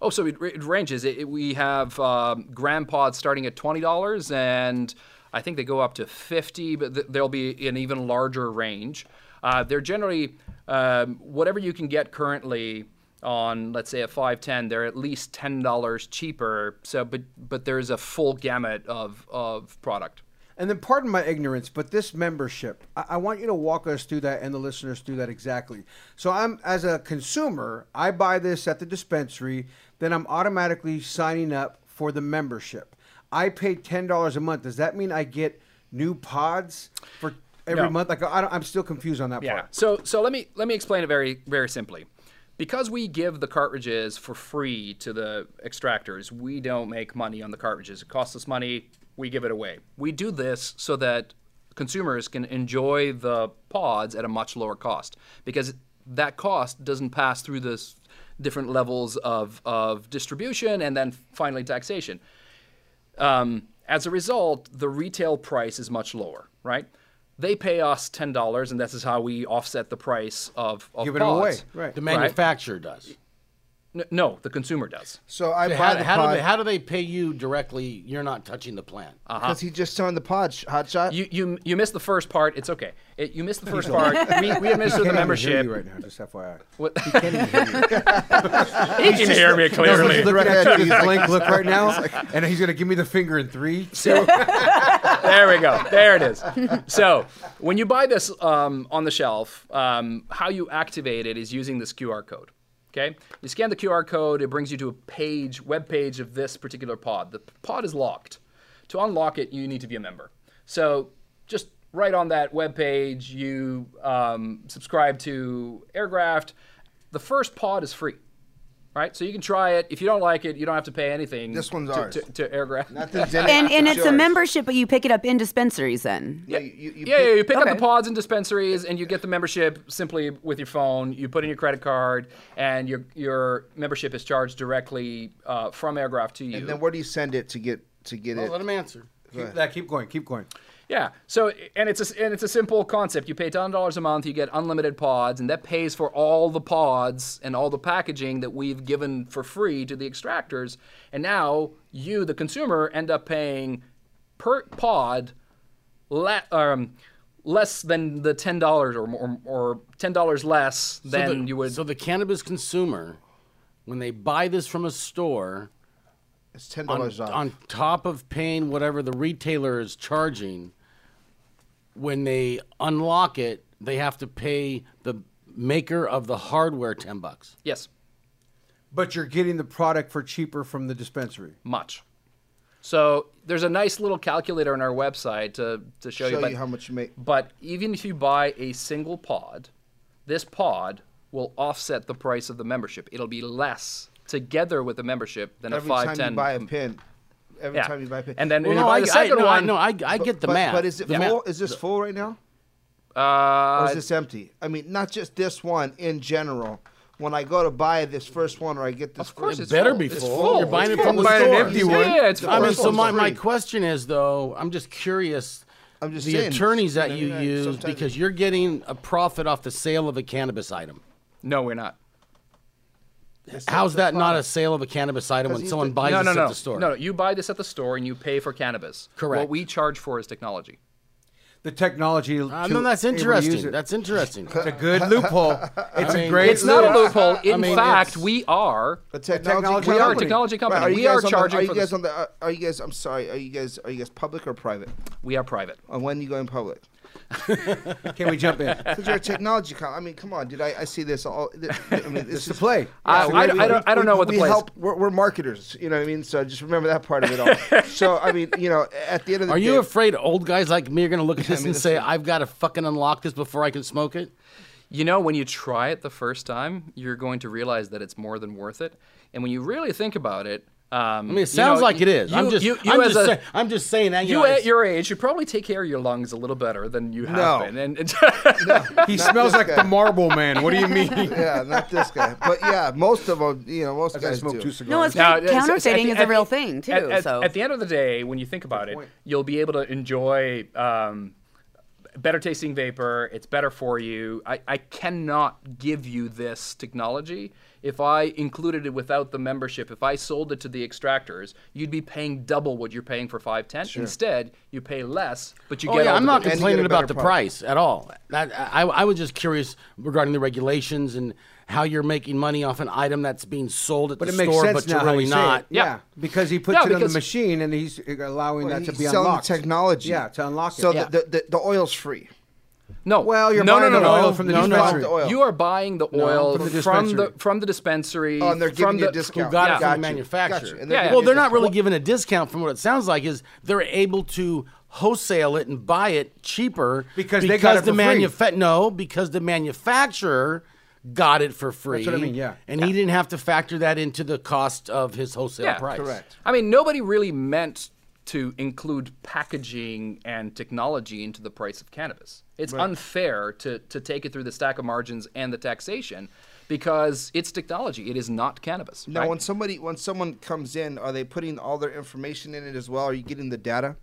Oh, so it, it ranges. It, it- we have um, gram pods starting at twenty dollars, and I think they go up to fifty, but th- there'll be an even larger range. Uh, they're generally um, whatever you can get currently on, let's say a five ten. They're at least ten dollars cheaper. So, but but there's a full gamut of of product. And then, pardon my ignorance, but this membership, I, I want you to walk us through that and the listeners through that exactly. So, I'm as a consumer, I buy this at the dispensary, then I'm automatically signing up for the membership. I pay ten dollars a month. Does that mean I get new pods for every No. month? Like, I don't, I'm still confused on that Yeah. part. So so let me let me explain it very very simply. Because we give the cartridges for free to the extractors, we don't make money on the cartridges. It costs us money, we give it away. We do this so that consumers can enjoy the pods at a much lower cost because that cost doesn't pass through this different levels of, of distribution and then finally taxation. Um, as a result, the retail price is much lower, right? They pay us ten dollars, and this is how we offset the price of, of Give it away, right. The manufacturer does. N- No, the consumer does. So I So buy how, the how do they how do they pay you directly? You're not touching the plant. because he just signed the pod. sh- Hot shot. You you you missed the first part. It's okay. It, you missed the first part. [laughs] we we administer the Can't hear membership. you right now, just FYI. What- He can't even hear you. [laughs] he can hear me clearly. He's looking at at you you, with he's a blank look right now, and he's gonna give me the finger in three. [laughs] So there we go. There it is. So when you buy this um, on the shelf, um, how you activate it is using this QR code. Okay, you scan the QR code. It brings you to a page, web page of this particular pod. The pod is locked. To unlock it, you need to be a member. So just right on that web page, you um, subscribe to Airgraft. The first pod is free. Right, so you can try it. If you don't like it, you don't have to pay anything. This one's to, ours. to, to Airgraft. Nothing's [laughs] in it. And and it's a membership, but you pick it up in dispensaries then. Yeah, you, you, you Yeah, yeah, you pick up the pods in dispensaries, and you get the membership simply with your phone. You put in your credit card, and your your membership is charged directly uh, from Airgraft to you. And then where do you send it to get to get Oh, it? let him answer. Keep, that, keep going, keep going. yeah, so and it's a, and it's a simple concept. You pay ten dollars a month, you get unlimited pods, and that pays for all the pods and all the packaging that we've given for free to the extractors. And now you, the consumer, end up paying per pod le- um, less than the ten dollars or, or or ten dollars less So than the, you would. So the cannabis consumer, when they buy this from a store, It's ten on, dollars off. on top of paying whatever the retailer is charging, when they unlock it, they have to pay the maker of the hardware ten bucks. yes, But you're getting the product for cheaper from the dispensary. much. So there's a nice little calculator on our website to, to show, Show you, but, you how much you make. But even if you buy a single pod, this pod will offset the price of the membership. It'll be less together with the membership than Every a five time ten. you buy a pin, every Yeah. time you buy a pin. And then Well, you no, buy I, the I, second no, I, one, no, I, I get the but, math. But is it The full? math- Is this full right now? uh, or is this empty? I mean, not just this one in general. When I go to buy this first one, or I get this Of course first, it's better full. be It's full. full. You're buying It's it from the Buying an store. empty Yeah, one. yeah, it's The I mean, so my, my question is though, I'm just curious. I'm just the saying, attorneys that you you use because you're getting a profit off the sale of a cannabis item. No, we're not. How's that not a sale of a cannabis item when someone buys no, this no, at the store? No, no, you buy this at the store and you pay for cannabis. Correct. What we charge for is technology. The technology. Uh, to no, that's able to use interesting. That's interesting. It's a good loophole. [laughs] It's mean, a great. It's not a loophole. In I mean, fact, we are. a technology, technology We are a company. technology company. Right, are you we guys are on the- Are you for guys this. on the? Are you guys? I'm sorry. Are you guys? Are you guys public or private? We are private. And when you go in public? [laughs] Can we jump in? Because you're a technology company. I mean, come on, dude. I, I see this all. I mean, this It's the play. I- Yeah, uh, I- we- I don't- I don't know what the we play is. help. We're, we're marketers. You know what I mean? So just remember that part of it all. [laughs] so I mean, you know, at the end of the Are day, you afraid old guys like me are going to look at this mean, and this say, is- I've got to fucking unlock this before I can smoke it? You know, when you try it the first time, you're going to realize that it's more than worth it. And when you really think about it, um, I mean, it sounds like it is. I'm just, You, you I'm, just a, say- I'm just saying that. You, you know, at your age should probably take care of your lungs a little better than you have No. been. And, and [laughs] He smells like the Marlboro Man. What do you mean? [laughs] Yeah, not this guy. But yeah, most of them. You know, most I guys smoke do. two cigars. No, it's Now, good. it's- it's- counterfeiting at is a real at- thing too. At, at- so at the end of the day, when you think about it, you'll be able to enjoy um, better tasting vapor. It's better for you. I, I cannot give you this technology if I included it without the membership, if I sold it to the extractors, you'd be paying double what you're paying for 510. Instead, you pay less, but you Oh get yeah, all I'm the not good- and you get complaining about the product. price at all. That, I, I was just curious regarding the regulations and how you're making money off an item that's being sold at But the it makes store, sense but now to how really you not. Yeah. Yeah. because he puts Yeah, it on the machine and he's allowing Well, that to be selling unlocked. the technology. Yeah, to unlock it. So yeah. the, the, the oil's free. No. Well, you're no, buying no, no, the no. oil from the no, no. dispensary. The oil. You are buying the oil from the from, dispensary. the from the dispensary. Oh, and they're from giving you a discount. Who got Yeah. it from Got the manufacturer? Got you. And they're Yeah, Well, they're not really giving a discount from what it sounds like. Is they're able to wholesale it and buy it cheaper Because they got it the for free. manufa- No, because the manufacturer got it for free. That's what I mean, yeah. and he didn't have to factor that into the cost of his wholesale Yeah, price. correct. I mean, nobody really meant to include packaging and technology into the price of cannabis. It's unfair to, to take it through the stack of margins and the taxation because it's technology. It is not cannabis. Now, right? when somebody when someone comes in, are they putting all their information in it as well? Are you getting the data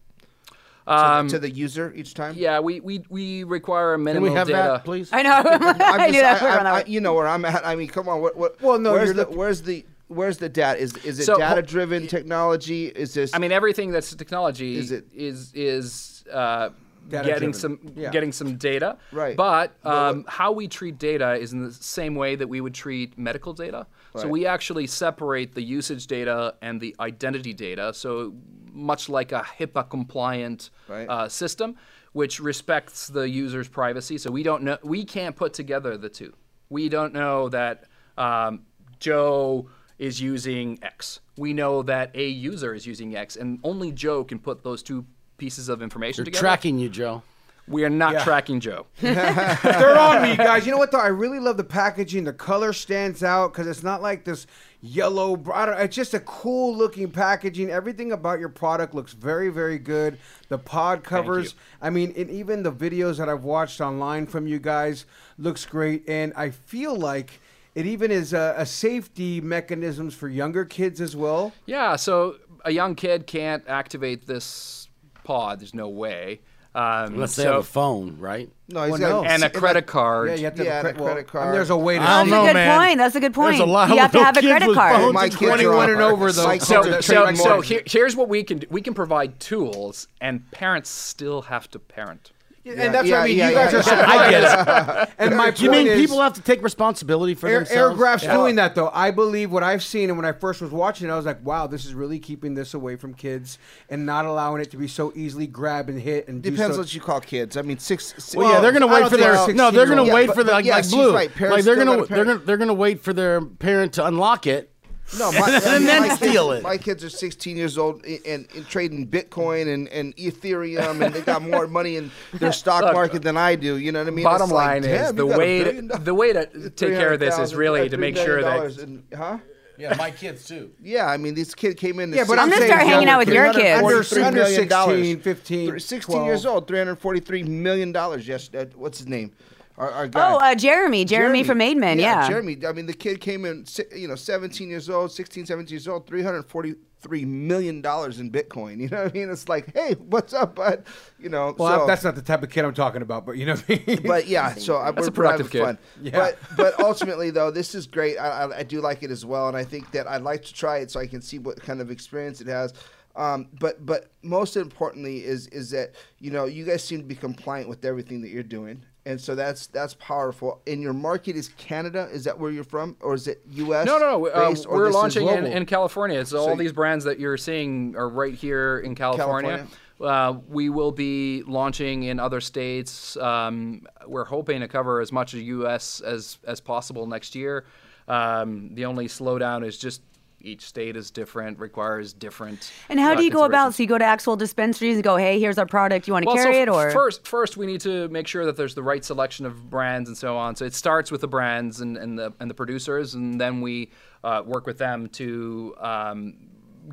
to, the, to the user each time? Um, yeah, we, we, we require a Can minimum we have data. that, please? [laughs] I know. I'm [laughs] I knew just- that. we I- I- I- you know where I'm at. I mean, come on. What, what, Well, no, Where's you're the where's the where's the data? Is is it So, data driven technology? Is this? I mean, everything that's technology Is it- is is uh, Data getting driven. some Yeah. getting some data. Right. But Well, um, how we treat data is in the same way that we would treat medical data. So we actually separate the usage data and the identity data. So much like a HIPAA compliant Right. uh, system, which respects the user's privacy. So we don't know we can't put together the two. We don't know that um, Joe is using X. We know that a user is using X, and only Joe can put those two pieces of information together. They're together. tracking you, Joe. We are not Yeah. tracking Joe. [laughs] They're on me, guys. You know what though? I really love the packaging. The color stands out because it's not like this yellow. I don't, it's just a cool looking packaging. Everything about your product looks very, very good. The pod covers. I mean, and even the videos that I've watched online from you guys looks great. And I feel like it even is a, a safety mechanisms for younger kids as well. Yeah, so a young kid can't activate this pod. There's no way. Um, Unless they so- have a phone, right? no, he's Well, got no. and a and credit card. Yeah, you have to Yeah, have a, and a credit I mean, card. there's a way to. I don't That's know, a good man. point. That's a good There's point. a lot you of have to have a kids credit with card. phones My and kids are 21 and over, though. So, so, so here, here's what we can do. We can provide tools, and parents still have to parent. And that's what I mean. yeah, you guys yeah, are so I get it. [laughs] And my You mean is- people have to take responsibility for Air, themselves? Airgraft's doing that though. I believe what I've seen, and when I first was watching, it, I was like, "Wow, this is really keeping this away from kids and not allowing it to be so easily grab and hit and do Depends so- what you call kids. I mean, six. six Well, yeah, they're gonna wait for their no. They're gonna wait Yeah, for the like, yeah, like she's blue. right. Parents Like they're gonna gotta they're gonna they're gonna wait for their parent to unlock it. No, my, [laughs] And I mean, then my kids- steal it. My kids are 16 years old and, and, and trading Bitcoin and, and Ethereum, and they got more [laughs] money in their stock Look, market than I do. You know what I mean? Bottom It's like, line is the you way to, the way to take care of this is really uh, to make sure that dollars huh? Yeah, my kids too. Yeah, I mean, this kid came in. Yeah, but I'm I'm gonna saying start hanging out with your kids. Under, $343 under 16, 15, 16 12. years old, 343 million dollars. Yes, uh, what's his name? Our, our guy. Oh, uh, Jeremy. Jeremy, from Maidman. Yeah. Jeremy. I mean, the kid came in, you know, 17 years old, 16, 17 years old, 343 million dollars in Bitcoin. [laughs] You know what I mean? It's like, hey, what's up, bud? You know. Well, so, that's not the type of kid I'm talking about, but you know what I mean. but yeah, [laughs] so I, we're a productive we're having kid. fun. But [laughs] but ultimately though, this is great. I, I, I do like it as well, and I think that I'd like to try it so I can see what kind of experience it has. Um, but but most importantly is is that you know you guys seem to be compliant with everything that you're doing, and so that's that's powerful. And your market is Canada. Is that where you're from, or is it U.S. No, no, no. Uh, we're launching in, in California. So, So all these brands that you're seeing are right here in California. Uh, we will be launching in other states. Um, we're hoping to cover as much of U.S. as as possible next year. Um, the only slowdown is just each state is different, requires different. And how uh, do you go about? So you go to actual dispensaries and go, "Hey, here's our product. You want to Well, carry f- it?" Or first, first we need to make sure that there's the right selection of brands and so on. So it starts with the brands and, and the and the producers, and then we uh, work with them to um,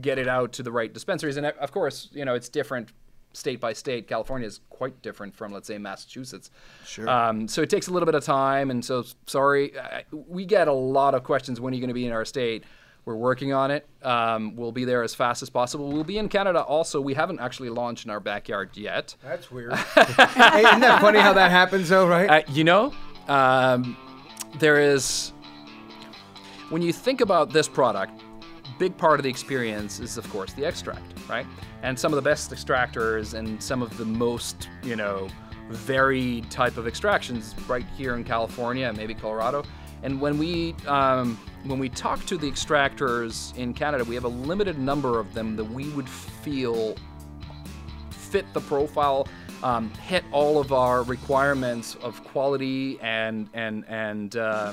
get it out to the right dispensaries. And uh, of course, you know it's different state by state. California is quite different from, let's say, Massachusetts. Sure. Um, so it takes a little bit of time, and so sorry, I, we get a lot of questions. When are you going to be in our state? We're working on it. Um, we'll be there as fast as possible. We'll be in Canada also. We haven't actually launched in our backyard yet. That's weird. [laughs] hey, isn't that funny how that happens, though, right? Uh, you know, um, there is. when you think about this product, big part of the experience is, of course, the extract, right? And some of the best extractors and some of the most, you know, varied type of extractions right here in California, maybe Colorado. And when we um, when we talk to the extractors in Canada, we have a limited number of them that we would feel fit the profile, um, hit all of our requirements of quality and and and uh,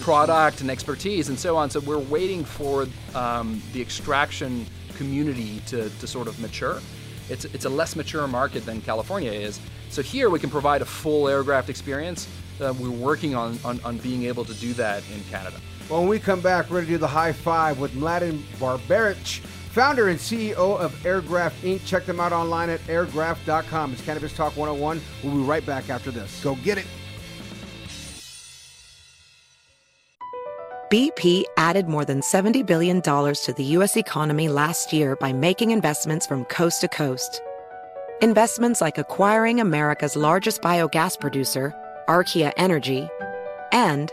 product and expertise and so on. So we're waiting for um, the extraction community to, to sort of mature. It's, it's a less mature market than California is. So here we can provide a full Airgraft experience. Uh, we're working on, on, on being able to do that in Canada. When we come back, we're going to do the high five with Mladen Barbaric, founder and CEO of Airgraft Inc. Check them out online at airgraft.com. It's Cannabis Talk 101. We'll be right back after this. Go get it. BP added more than $70 billion to the U.S. economy last year by making investments from coast to coast. Investments like acquiring America's largest biogas producer, Archaea Energy, and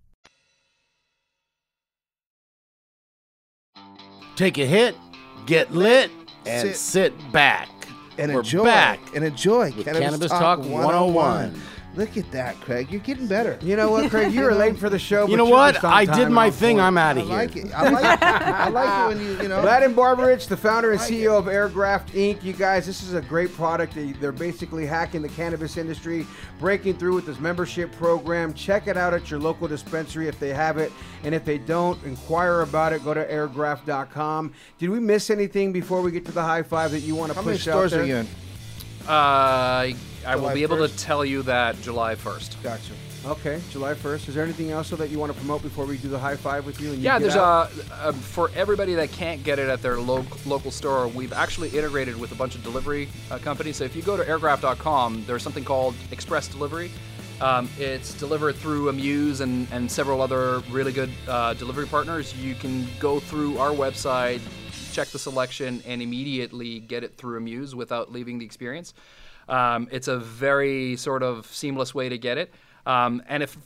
Take a hit, get lit, and Sit. sit, back. And We're enjoy. back. And enjoy. with Cannabis Talk 101. Look at that, Craig. You're getting better. You know what, Craig? You were late for the show. You know you're what? I did my thing. point. I'm out I of here. like it. I like it. I like it when you, you know. Vlad Barbaric, the founder and CEO of Airgraft Inc. You guys, this is a great product. They- They're basically hacking the cannabis industry, breaking through with this membership program. Check it out at your local dispensary if they have it. And if they don't, inquire about it. Go to airgraft.com. Did we miss anything before we get to the high five that you want to How push many stores out there? are you in? Uh, I will July be able 1st? to tell you that July 1st. Gotcha. Okay, July 1st. Is there anything else that you want to promote before we do the high five with you? And you Yeah, there's out? a um, for everybody that can't get it at their lo- local store. We've actually integrated with a bunch of delivery uh, companies. So if you go to airgraft.com, there's something called Express Delivery. Um, it's delivered through Amuse and, and several other really good uh, delivery partners. You can go through our website, check the selection, and immediately get it through Amuse without leaving the experience. Um, it's a very sort of seamless way to get it. Um, and if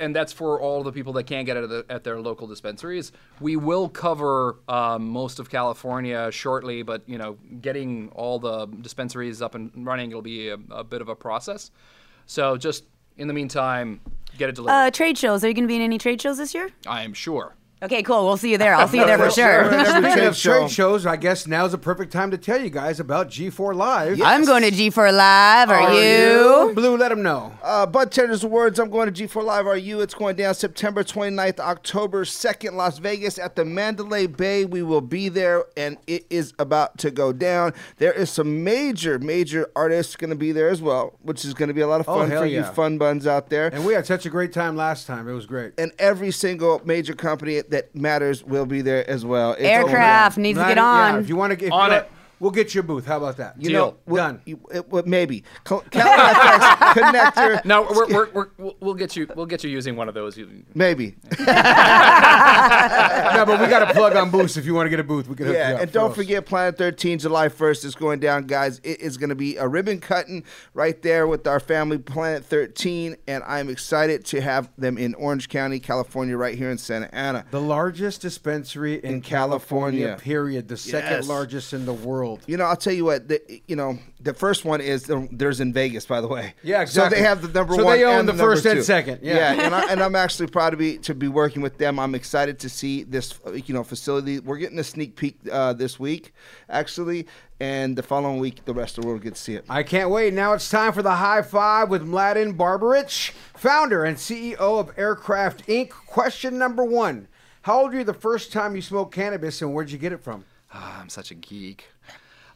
and that's for all the people that can't get it at, the, at their local dispensaries. We will cover um, most of California shortly, but you know, getting all the dispensaries up and running will be a, a bit of a process. So just in the meantime, get it delivered. Uh, trade shows. Are you going to be in any trade shows this year? I am sure. Okay, cool. We'll see you there. I'll see you there [laughs] for sure. Speaking trade of trade shows, I guess now's the perfect time to tell you guys about G4 Live. I'm going to G4 Live. Are, you? Blue, let them know. Uh, Bud Tenders Awards. I'm going to G4 Live. Are you? It's going down September 29th, October 2nd, Las Vegas at the Mandalay Bay. We will be there, and it is about to go down. There is some major, major artists going to be there as well, which is going to be a lot of Oh, fun hell for yeah. you fun buns out there. And we had such a great time last time. It was great. And every single major company that matters will be there as well. It's Airgraft needs to Not- get yeah, on. if you want to get On you know, it. We'll get you a booth. How about that? You know, Deal. what- Done. you- it- what- maybe Cal- Cadillac FX connector. No, we're, we're, we're, we'll- we'll get you. We'll get you using one of those. You- Maybe. [laughs] no, but we got a plug on Boost. If you want to get a booth, we can hook you Yeah, up. and don't for forget Planet 13, July 1st is going down, guys. It is going to be a ribbon cutting right there with our family, Planet 13, and I'm excited to have them in Orange County, California, right here in Santa Ana. The largest dispensary in, In California, California. period. The second Yes. largest in the world. You know, I'll tell you what. The, you know, the first one is there's in Vegas, by the way. Yeah, exactly. So they have the number So one. they own and the number first and two. second, yeah. and, I, and I'm actually proud to be to be working with them. I'm excited to see this, you know, facility. We're getting a sneak peek uh, this week, actually, and the following week, the rest of the world gets to see it. I can't wait. Now it's time for the high five with Mladen Barbaric, founder and CEO of Airgraft Inc. Question number one How old were you the first time you smoked cannabis and where'd you get it from? Ah, I'm such a geek.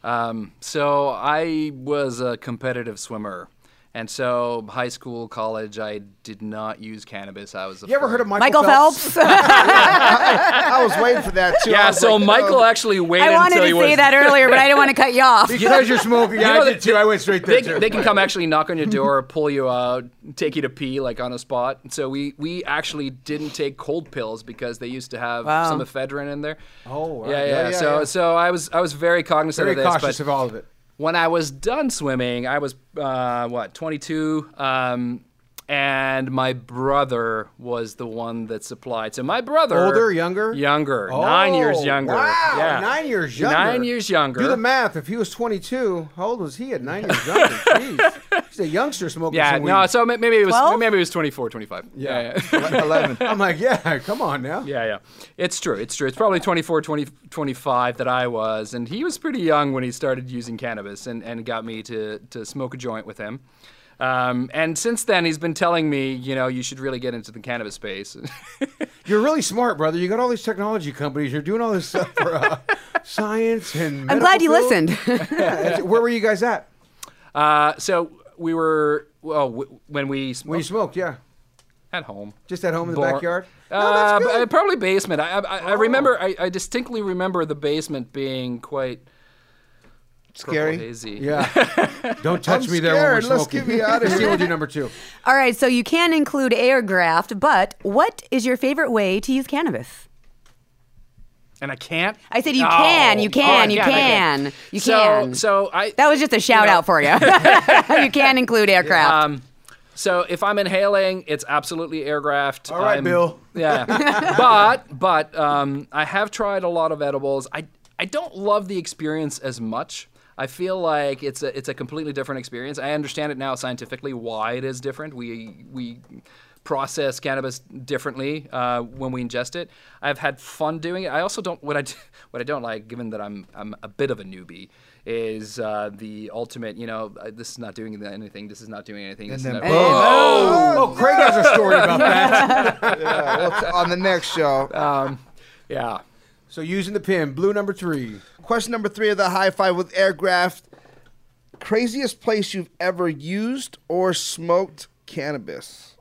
Um, so I was a competitive swimmer, and so high school, college, I did not use cannabis. I was. You ever heard of. Michael, Michael Phelps. [laughs] I was waiting for that too. I Yeah, so like, uh, Michael oh. actually waited I wanted until to he say was. that earlier, but I didn't want to cut you off. Because you're smoking. Yeah, You know, I did too. I went straight there They, too. they can come actually knock on your door, pull you out, take you to pee like on a spot. So we we actually didn't take cold pills because they used to have Wow. some ephedrine in there. Oh, wow. yeah, yeah. Yeah, yeah, so yeah. so I was I was very cognizant Very of this, cautious but of all of it. When I was done swimming, I was uh, what 22, um, and my brother was the one that supplied. So my brother, Older, younger? younger, nine years Oh, younger. Wow, yeah. nine years younger. Nine years younger. Do the math. If he was 22, how old was he at nine years younger? [laughs] Jeez. He's a youngster smoking yeah, some weed. no. So maybe it was 12? maybe it was 24, 25. Yeah, yeah. 11. [laughs] I'm like, yeah, come on now. Yeah, yeah. It's true. It's true. It's probably 24, 20, 25 that I was. And he was pretty young when he started using cannabis and, and got me to, to smoke a joint with him. Um, and since then, he's been telling me, you know, you should really get into the cannabis space. [laughs] You're really smart, brother. You got all these technology companies. You're doing all this stuff for uh, [laughs] science and. I'm glad you field. listened. [laughs] Yeah, Where were you guys at uh, so we were, well, w- when we when you smoked smoked? Yeah, at home. just at home in the Bor- backyard. No, Uh, that's good. Oh. probably basement. I, I, I remember, I, I distinctly remember the basement being quite purple Scary. hazy. Yeah. [laughs] Don't touch I'm me there when we're scared. Let's get me outta Let's here. we'll do number two. [laughs] All right, so you can include Airgraft, but what is your favorite way to use cannabis? And I can't. I said you Oh. can, you Oh, can, I you I can. You so, can. So I. That was just a shout know- out for you. [laughs] you can include Airgraft. Um, so if I'm inhaling, it's absolutely Airgraft. All right, I'm- Bill. Yeah, but but um, I have tried a lot of edibles. I I don't love the experience as much. I feel like it's a it's a completely different experience. I understand it now scientifically why it is different. We we process cannabis differently uh, when we ingest it. I've had fun doing it. I also don't what I d- [laughs] what I don't like, given that I'm I'm a bit of a newbie, is uh, the ultimate. You know, uh, this is not doing anything. This is not doing anything. This is then not- boom. Oh, Craig has a story about that. [laughs] Yeah, well, on the next show. Um, yeah. So using the pin, blue number three. Question number three of the high five with Airgraft. Craziest place you've ever used or smoked cannabis?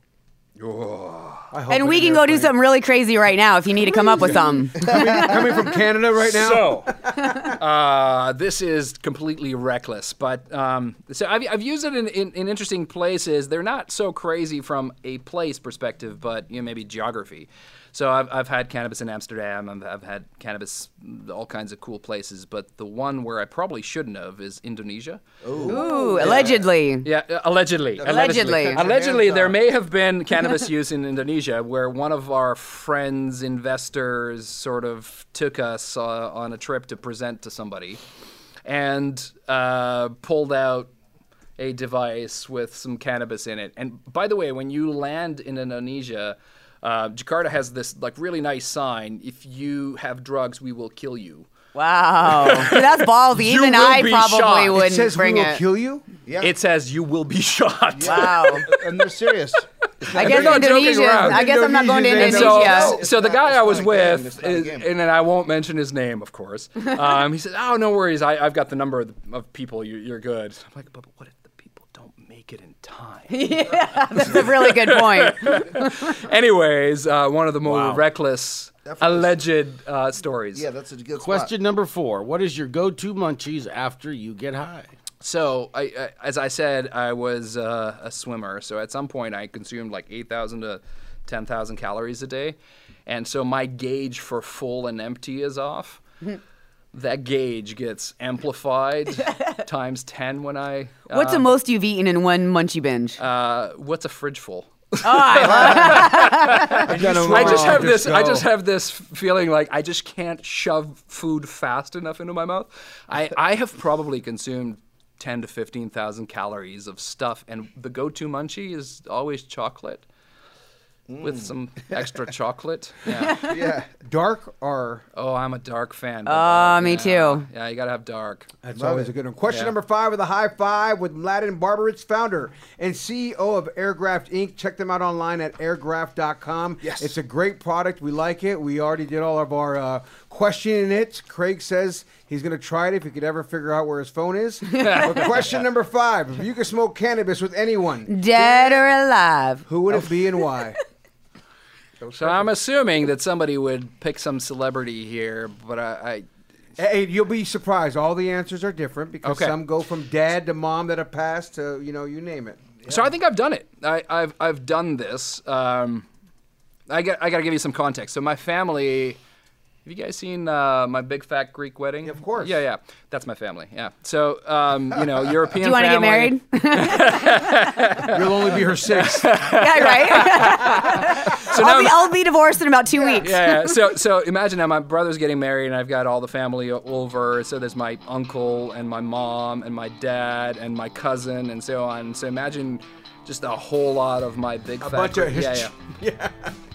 I hope and we can go do something really crazy right now if you need to come up with some. Coming from Canada right now. So, [laughs] uh, this is completely reckless, but um, so I've, I've used it in, in, in interesting places. They're not so crazy from a place perspective, but you know maybe geography. So I've, I've had cannabis in Amsterdam. I've, I've had cannabis all kinds of cool places, but the one where I probably shouldn't have is Indonesia. Ooh, allegedly. Yeah, uh, allegedly. Allegedly. Allegedly, there may have been [laughs] cannabis use in Indonesia where one of our friends, investors, sort of took us uh, on a trip to present to somebody and uh, pulled out a device with some cannabis in it. And by the way, when you land in Indonesia, Uh, Jakarta has this like really nice sign. If you have drugs, we will kill you. Wow, [laughs] that's ballsy. Even I probably shot. Wouldn't It says bring we will it. kill you. Yeah. It says you will be [laughs] shot. Wow. and they're serious. I They're guess not Indonesia. I guess I'm not going to Indonesia's And in Indonesia. so, It's so the guy I was with, It's not a is, game. and then I won't mention his name, of course. [laughs] Um, he said, "Oh, no worries. I, I've got the number of, the, of people. You, you're good." I'm like, "But what if the people don't make it in time?" [laughs] yeah, that's a really good point. [laughs] Anyways, uh, one of the more Wow. reckless, Definitely. alleged uh, stories. Yeah, that's a good Question number four: What is your go-to munchies after you get high? So, I, I, as I said, I was uh, a swimmer. So at some point, I consumed like 8,000 to 10,000 calories a day. And so my gauge for full and empty is off. [laughs] that gauge gets amplified [laughs] times 10 when I. What's the uh, most you've eaten in one munchie binge? Uh, what's a fridge full? oh, I love [laughs] I just have this. I just have this feeling like I just can't shove food fast enough into my mouth. I, I have probably consumed ten to fifteen thousand calories of stuff, and the go-to munchie is always chocolate with some extra [laughs] chocolate. Yeah. Yeah. Dark or Oh, I'm a dark fan. but, Ah, uh, me yeah. too. Yeah, you gotta have dark. That's Love always it. a good one. Question Yeah. number five with a high five with Mladen Barbaric, founder and CEO of Airgraft Inc. Check them out online at airgraft.com. Yes. It's a great product. We like it. We already did all of our uh, questioning it. Craig says he's going to try it if he could ever figure out where his phone is. but [laughs] question number five if you could smoke cannabis with anyone, Dead or alive? who would it be and why? [laughs] So I'm assuming that somebody would pick some celebrity here, but I, I Hey, you'll be surprised. All the answers are different because Okay. some go from dad to mom that have passed to, you know, you name it. So I think I've done it. I, I've I've done this. Um, I got I got to give you some context. So my family. Have you guys seen uh, my big fat Greek wedding? Of course. Yeah, yeah. That's my family. Yeah. So um, you know, European. Do you want to get married? [laughs] You'll only be her sixth. [laughs] yeah, right. [laughs] So I'll, now- be, I'll be divorced in about two weeks. yeah, yeah. So, so imagine now my brother's getting married, and I've got all the family over. So there's my uncle and my mom and my dad and my cousin and so on. So imagine just a whole lot of my big A fat. bunch of Greek- yeah, [laughs] yeah.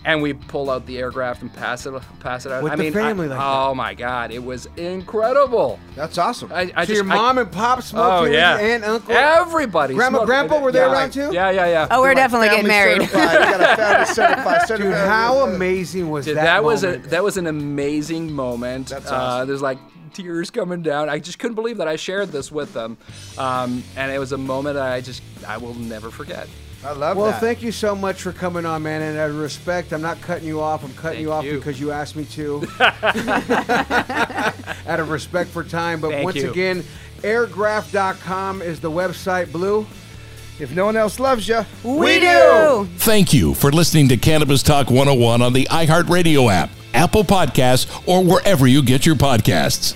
And we pull out the Airgraft and pass it, pass it out. With I the mean, family I, like oh my god, it was incredible. That's awesome. I, I so just, your mom I, and pop oh smoked yeah, with your aunt, uncle? everybody, Grandma, smoked- grandpa were there yeah. around too? Yeah, yeah, yeah. Oh, we're Like definitely getting married. certified. You got a family [laughs] certified. Dude, how amazing was Dude, that? that, was a that was an amazing moment. That's uh, awesome. there's like tears coming down. I just couldn't believe that I shared this with them, um, and it was a moment that I just I will never forget. I love Well, that. thank you so much for coming on, man. And out of respect, I'm not cutting you off. I'm cutting Thank you off you. because you asked me to. [laughs] [laughs] out of respect for time. But Thank once you. again, airgraft.com is the website. Blue. If no one else loves you, We do. Thank you for listening to Cannabis Talk 101 on the iHeartRadio app, Apple Podcasts, or wherever you get your podcasts.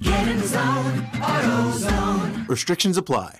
Get in zone, AutoZone. Restrictions apply.